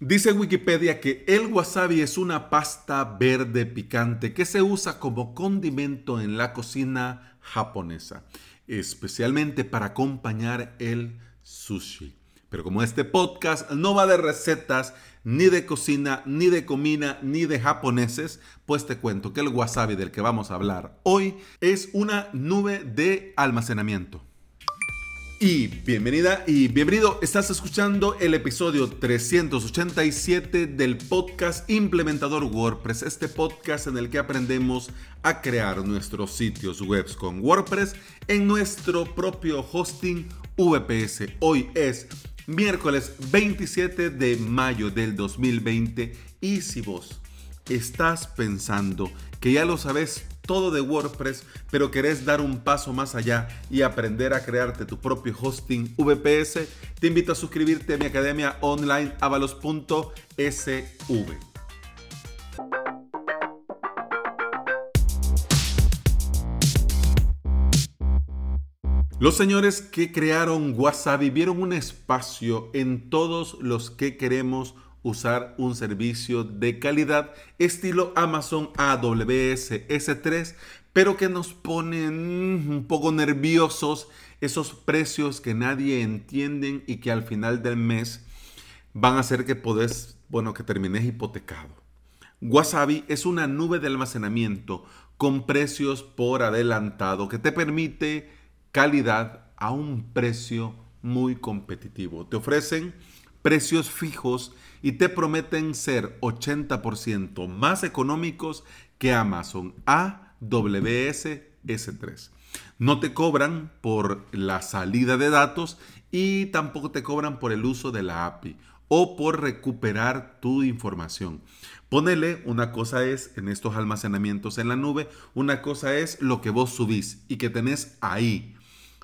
Dice Wikipedia que el wasabi es una pasta verde picante que se usa como condimento en la cocina japonesa, especialmente para acompañar el sushi. Pero como este podcast no va de recetas, ni de cocina, ni de comida, ni de japoneses, pues te cuento que el wasabi del que vamos a hablar hoy es una nube de almacenamiento. Y bienvenida y bienvenido, estás escuchando el episodio 387 del podcast Implementador WordPress, este podcast en el que aprendemos a crear nuestros sitios web con WordPress en nuestro propio hosting VPS. Hoy es miércoles 27 de mayo del 2020 y si vos estás pensando que ya lo sabes todo de WordPress, pero querés dar un paso más allá y aprender a crearte tu propio hosting VPS, te invito a suscribirte a mi academia online avalos.sv. Los señores que crearon WhatsApp vivieron un espacio en todos los que queremos usar un servicio de calidad estilo Amazon AWS S3, pero que nos ponen un poco nerviosos esos precios que nadie entiende y que al final del mes van a hacer que podés, bueno, que termines hipotecado. Wasabi es una nube de almacenamiento con precios por adelantado que te permite calidad a un precio muy competitivo. Te ofrecen precios fijos y te prometen ser 80% más económicos que Amazon AWS S3. No te cobran por la salida de datos y tampoco te cobran por el uso de la API o por recuperar tu información. Ponele, una cosa es en estos almacenamientos en la nube, una cosa es lo que vos subís y que tenés ahí.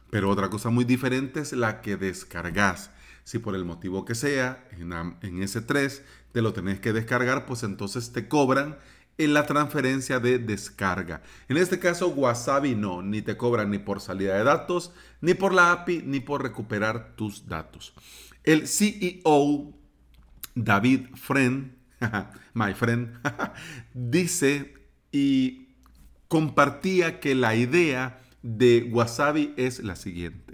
Pero otra cosa muy diferente es la que descargas. Si por el motivo que sea, en, en S3 te lo tenés que descargar, pues entonces te cobran en la transferencia de descarga. En este caso, Wasabi no, ni te cobran ni por salida de datos, ni por la API, ni por recuperar tus datos. El CEO, David Friend, my friend, dice y compartía que la idea de Wasabi es la siguiente.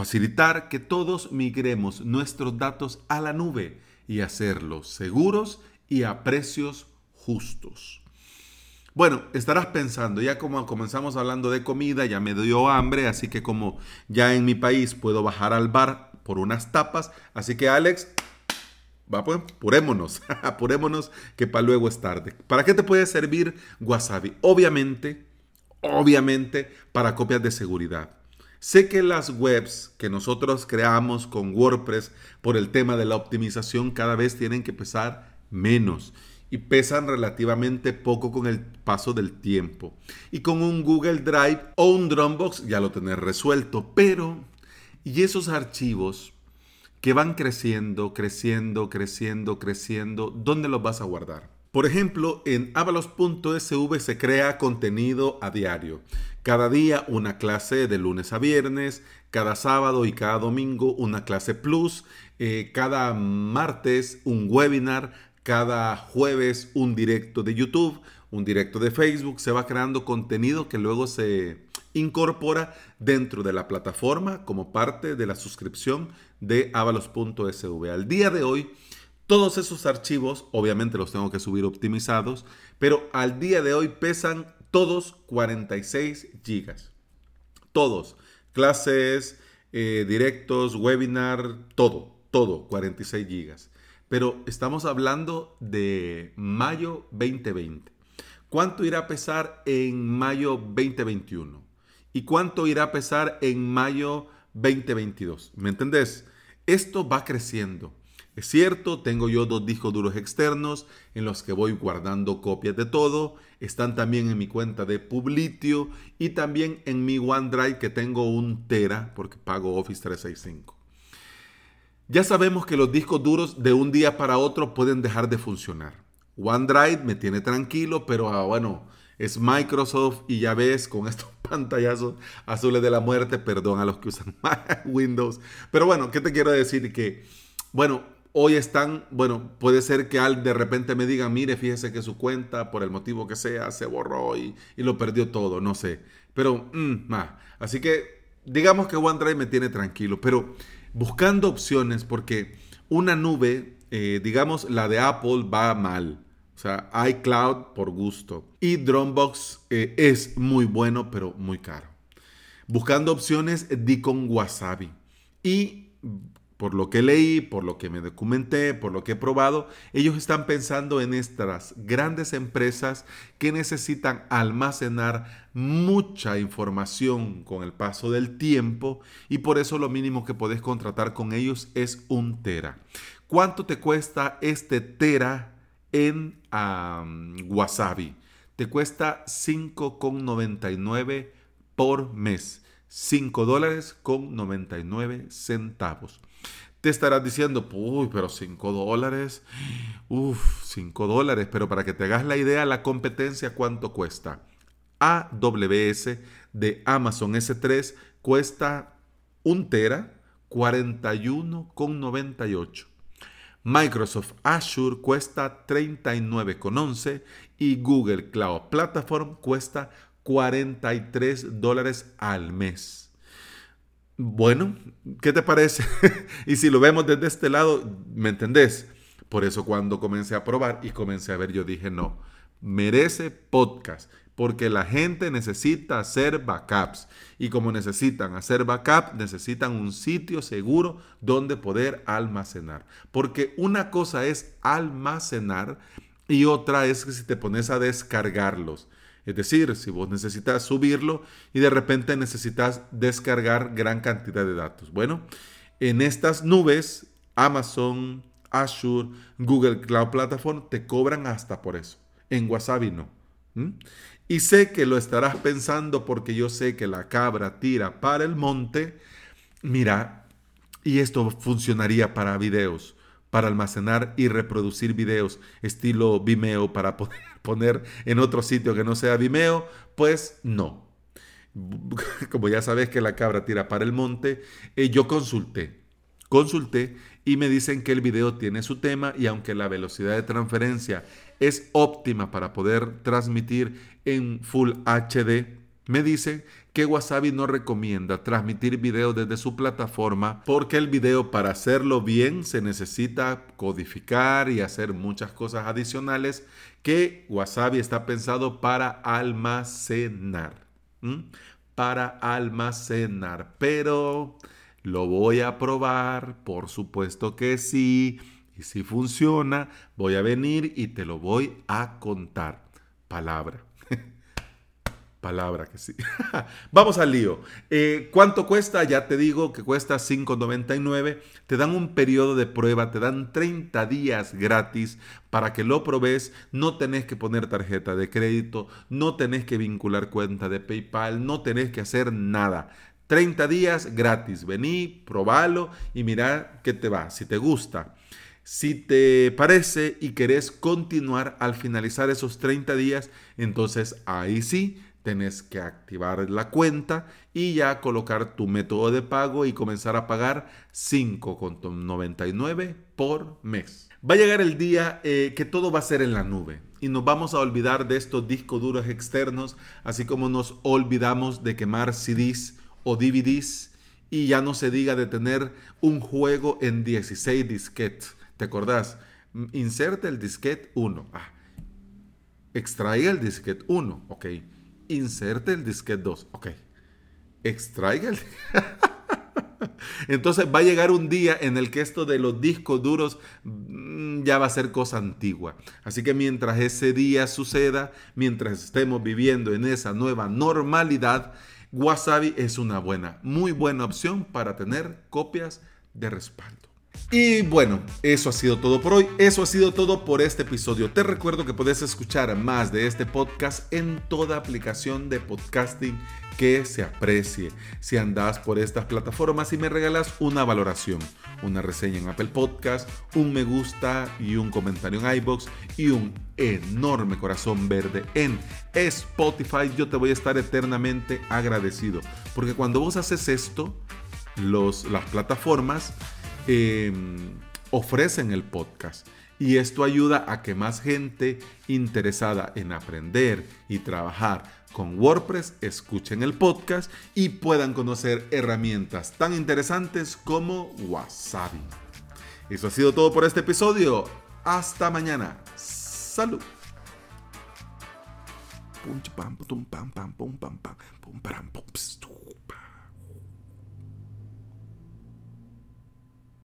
Facilitar que todos migremos nuestros datos a la nube y hacerlos seguros y a precios justos. Bueno, estarás pensando, ya como comenzamos hablando de comida, ya me dio hambre, así que como ya en mi país puedo bajar al bar por unas tapas, así que Alex, va pues, apurémonos, apurémonos que para luego es tarde. ¿Para qué te puede servir Wasabi? Obviamente, obviamente para copias de seguridad. Sé que las webs que nosotros creamos con WordPress por el tema de la optimización cada vez tienen que pesar menos y pesan relativamente poco con el paso del tiempo. Y con un Google Drive o un Dropbox ya lo tenés resuelto, pero ¿y esos archivos que van creciendo, creciendo, creciendo, creciendo, dónde los vas a guardar? Por ejemplo, en avalos.sv se crea contenido a diario. Cada día una clase de lunes a viernes, cada sábado y cada domingo una clase plus, eh, cada martes un webinar, cada jueves un directo de YouTube, un directo de Facebook. Se va creando contenido que luego se incorpora dentro de la plataforma como parte de la suscripción de avalos.sv. Al día de hoy, todos esos archivos, obviamente los tengo que subir optimizados, pero al día de hoy pesan todos 46 gigas. Todos. Clases, eh, directos, webinar, todo, todo, 46 gigas. Pero estamos hablando de mayo 2020. ¿Cuánto irá a pesar en mayo 2021? ¿Y cuánto irá a pesar en mayo 2022? ¿Me entendés? Esto va creciendo. Es cierto, tengo yo dos discos duros externos en los que voy guardando copias de todo. Están también en mi cuenta de Publitio y también en mi OneDrive que tengo un tera porque pago Office 365. Ya sabemos que los discos duros de un día para otro pueden dejar de funcionar. OneDrive me tiene tranquilo, pero ah, bueno, es Microsoft y ya ves con estos pantallazos azules de la muerte, perdón a los que usan Windows. Pero bueno, ¿qué te quiero decir? Que, bueno, hoy están, bueno, puede ser que al de repente me digan, mire, fíjese que su cuenta, por el motivo que sea, se borró y, lo perdió todo, no sé. Pero, mm, así que digamos que OneDrive me tiene tranquilo, pero buscando opciones, porque una nube, eh, digamos, la de Apple va mal. O sea, iCloud por gusto. Y Dropbox eh, es muy bueno, pero muy caro. Buscando opciones, di con Wasabi. Y por lo que leí, por lo que me documenté, por lo que he probado, ellos están pensando en estas grandes empresas que necesitan almacenar mucha información con el paso del tiempo y por eso lo mínimo que podés contratar con ellos es un tera. ¿Cuánto te cuesta este tera en Wasabi? Te cuesta 5,99 por mes. 5 dólares con 99 centavos. Te estarás diciendo, uy, pero 5 dólares, uff, 5 dólares, pero para que te hagas la idea, la competencia, ¿cuánto cuesta? AWS de Amazon S3 cuesta un tera, 41,98. Microsoft Azure cuesta 39,11 y Google Cloud Platform cuesta 43 dólares al mes. Bueno, ¿qué te parece? y si lo vemos desde este lado, ¿me entendés? Por eso cuando comencé a probar y comencé a ver, yo dije, no, merece podcast, porque la gente necesita hacer backups. Y como necesitan hacer backup, necesitan un sitio seguro donde poder almacenar. Porque una cosa es almacenar y otra es que si te pones a descargarlos. Es decir, si vos necesitas subirlo y de repente necesitas descargar gran cantidad de datos. Bueno, en estas nubes, Amazon, Azure, Google Cloud Platform te cobran hasta por eso. En Wasabi no. Y sé que lo estarás pensando porque yo sé que la cabra tira para el monte. Mira, y esto funcionaría para videos para almacenar y reproducir videos estilo Vimeo para poder poner en otro sitio que no sea Vimeo, pues no. Como ya sabes que la cabra tira para el monte, eh, yo consulté, consulté y me dicen que el video tiene su tema y aunque la velocidad de transferencia es óptima para poder transmitir en Full HD, me dicen que Wasabi no recomienda transmitir video desde su plataforma porque el video para hacerlo bien se necesita codificar y hacer muchas cosas adicionales que Wasabi está pensado para almacenar. Para almacenar. Pero lo voy a probar, por supuesto que sí. Y si funciona, voy a venir y te lo voy a contar. Palabra. Palabra que sí. Vamos al lío. Eh, ¿Cuánto cuesta? Ya te digo que cuesta 5.99. Te dan un periodo de prueba, te dan 30 días gratis para que lo probes. No tenés que poner tarjeta de crédito, no tenés que vincular cuenta de PayPal, no tenés que hacer nada. 30 días gratis. Vení, probalo y mira qué te va. Si te gusta. Si te parece y querés continuar al finalizar esos 30 días, entonces ahí sí tenés que activar la cuenta y ya colocar tu método de pago y comenzar a pagar 5,99 por mes. Va a llegar el día eh, que todo va a ser en la nube y nos vamos a olvidar de estos discos duros externos, así como nos olvidamos de quemar CDs o DVDs y ya no se diga de tener un juego en 16 disquetes. ¿Te acordás? Inserte el disquete 1. Ah. Extraiga el disquete 1. Ok inserte el disquete 2. Ok. Extraiga el... Entonces va a llegar un día en el que esto de los discos duros mm, ya va a ser cosa antigua. Así que mientras ese día suceda, mientras estemos viviendo en esa nueva normalidad, Wasabi es una buena, muy buena opción para tener copias de respaldo. Y bueno, eso ha sido todo por hoy. Eso ha sido todo por este episodio. Te recuerdo que puedes escuchar más de este podcast en toda aplicación de podcasting que se aprecie. Si andas por estas plataformas y me regalas una valoración, una reseña en Apple Podcast, un me gusta y un comentario en iBox y un enorme corazón verde en Spotify, yo te voy a estar eternamente agradecido. Porque cuando vos haces esto, los, las plataformas ofrecen el podcast. Y esto ayuda a que más gente interesada en aprender y trabajar con WordPress escuchen el podcast y puedan conocer herramientas tan interesantes como Wasabi. Eso ha sido todo por este episodio. Hasta mañana. Salud.